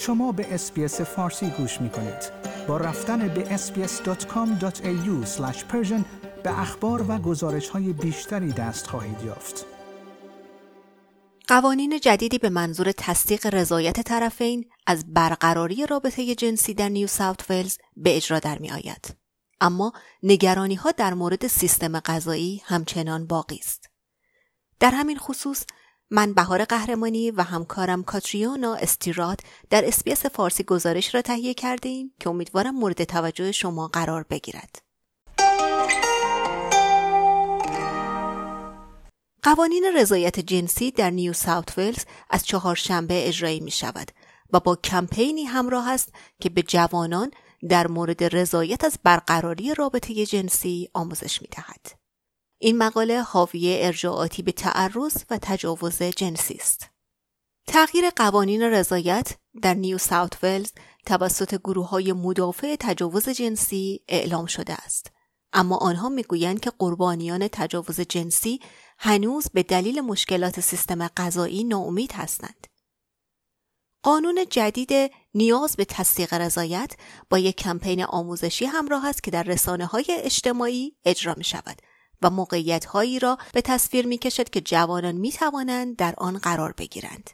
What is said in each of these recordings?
شما به SBS فارسی گوش می کنید. با رفتن به sbs.com.au به اخبار و گزارش های بیشتری دست خواهید یافت. قوانین جدیدی به منظور تصدیق رضایت طرفین از برقراری رابطه جنسی در نیو ساوت ولز به اجرا در می آید. اما نگرانی ها در مورد سیستم قضایی همچنان باقی است. در همین خصوص من بهار قهرمانی و همکارم کاتریونا استیرات در SBS فارسی گزارش را تهیه کرده ایم که امیدوارم مورد توجه شما قرار بگیرد. قوانین رضایت جنسی در نیو ساوت ولز از چهارشنبه اجرایی می شود و با کمپینی همراه است که به جوانان در مورد رضایت از برقراری رابطه جنسی آموزش می دهد. این مقاله حاوی ارجاعاتی به تعرض و تجاوز جنسی است. تغییر قوانین رضایت در نیو ساوت ولز توسط گروه های مدافع تجاوز جنسی اعلام شده است. اما آنها می‌گویند که قربانیان تجاوز جنسی هنوز به دلیل مشکلات سیستم غذایی ناامید هستند. قانون جدید نیاز به تصدیق رضایت با یک کمپین آموزشی همراه است که در رسانه های اجتماعی اجرا می شود و موقعیت هایی را به تصویر می کشد که جوانان می توانند در آن قرار بگیرند.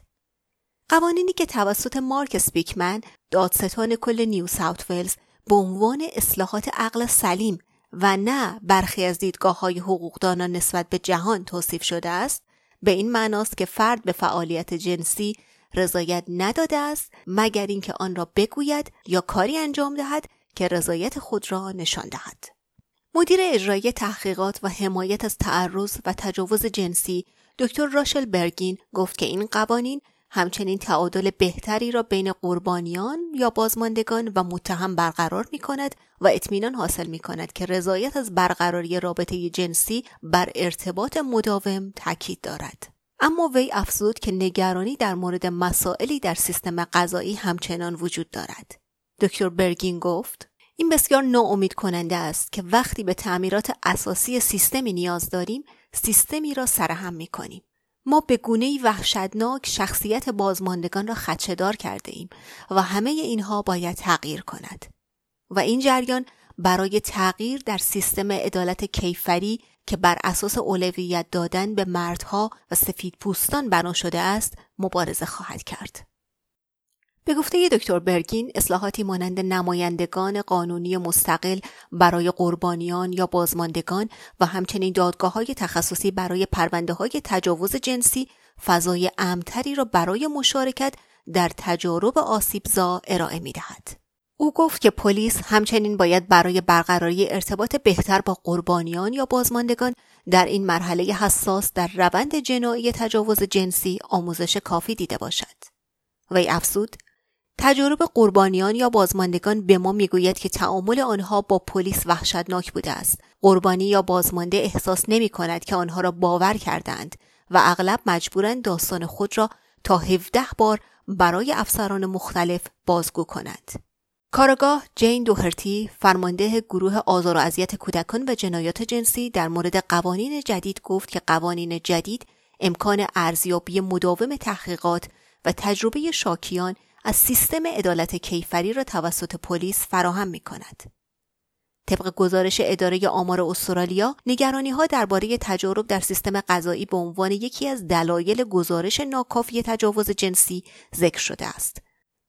قوانینی که توسط مارک سپیکمن دادستان کل نیو ساوت ولز به عنوان اصلاحات عقل سلیم و نه برخی از دیدگاه های حقوقدانان نسبت به جهان توصیف شده است به این معناست که فرد به فعالیت جنسی رضایت نداده است مگر اینکه آن را بگوید یا کاری انجام دهد که رضایت خود را نشان دهد مدیر اجرایی تحقیقات و حمایت از تعرض و تجاوز جنسی دکتر راشل برگین گفت که این قوانین همچنین تعادل بهتری را بین قربانیان یا بازماندگان و متهم برقرار می کند و اطمینان حاصل می کند که رضایت از برقراری رابطه جنسی بر ارتباط مداوم تاکید دارد. اما وی افزود که نگرانی در مورد مسائلی در سیستم غذایی همچنان وجود دارد. دکتر برگین گفت این بسیار ناامید کننده است که وقتی به تعمیرات اساسی سیستمی نیاز داریم سیستمی را سرهم می کنیم. ما به گونه وحشتناک شخصیت بازماندگان را خدشدار کرده ایم و همه اینها باید تغییر کند. و این جریان برای تغییر در سیستم عدالت کیفری که بر اساس اولویت دادن به مردها و سفید پوستان بنا شده است مبارزه خواهد کرد. به گفته دکتر برگین اصلاحاتی مانند نمایندگان قانونی مستقل برای قربانیان یا بازماندگان و همچنین دادگاه های تخصصی برای پرونده های تجاوز جنسی فضای امتری را برای مشارکت در تجارب آسیبزا ارائه می دهد. او گفت که پلیس همچنین باید برای برقراری ارتباط بهتر با قربانیان یا بازماندگان در این مرحله حساس در روند جنایی تجاوز جنسی آموزش کافی دیده باشد. وی افزود تجارب قربانیان یا بازماندگان به ما می‌گوید که تعامل آنها با پلیس وحشتناک بوده است. قربانی یا بازمانده احساس نمی کند که آنها را باور کردند و اغلب مجبورند داستان خود را تا 17 بار برای افسران مختلف بازگو کند. کارگاه جین دوهرتی فرمانده گروه آزار و اذیت کودکان و جنایات جنسی در مورد قوانین جدید گفت که قوانین جدید امکان ارزیابی مداوم تحقیقات و تجربه شاکیان از سیستم عدالت کیفری را توسط پلیس فراهم می کند. طبق گزارش اداره آمار استرالیا نگرانی ها درباره تجارب در سیستم قضایی به عنوان یکی از دلایل گزارش ناکافی تجاوز جنسی ذکر شده است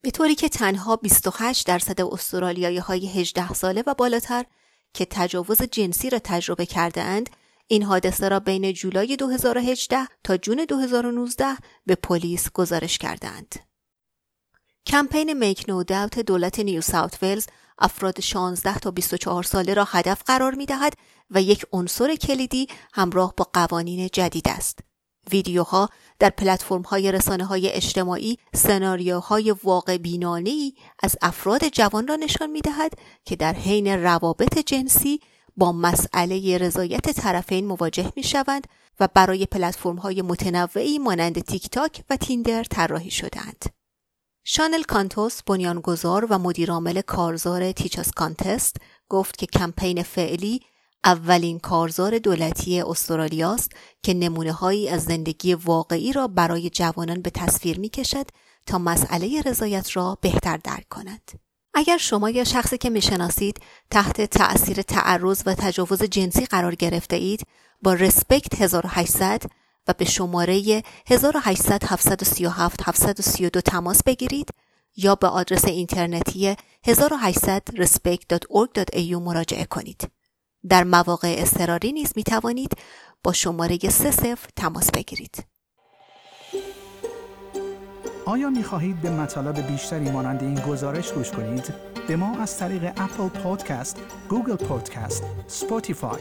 به طوری که تنها 28 درصد استرالیایی های 18 ساله و بالاتر که تجاوز جنسی را تجربه کرده اند این حادثه را بین جولای 2018 تا جون 2019 به پلیس گزارش کردند. کمپین میک نو داوت دولت نیو ساوت ولز افراد 16 تا 24 ساله را هدف قرار می دهد و یک عنصر کلیدی همراه با قوانین جدید است. ویدیوها در پلتفرم های رسانه های اجتماعی سناریوهای واقع بینانه از افراد جوان را نشان می دهد که در حین روابط جنسی با مسئله رضایت طرفین مواجه می شوند و برای پلتفرم های متنوعی مانند تیک تاک و تیندر طراحی شدند. شانل کانتوس بنیانگذار و مدیرعامل کارزار تیچاس کانتست گفت که کمپین فعلی اولین کارزار دولتی استرالیاست که نمونه هایی از زندگی واقعی را برای جوانان به تصویر می کشد تا مسئله رضایت را بهتر درک کنند. اگر شما یا شخصی که می‌شناسید تحت تأثیر تعرض و تجاوز جنسی قرار گرفته اید با رسپکت 1800 و به شماره 1800 737 732 تماس بگیرید یا به آدرس اینترنتی 1800respect.org.au مراجعه کنید. در مواقع اضطراری نیز می توانید با شماره 30 تماس بگیرید. آیا می خواهید به مطالب بیشتری مانند این گزارش گوش کنید؟ به ما از طریق Apple Podcast، Google Podcast، Spotify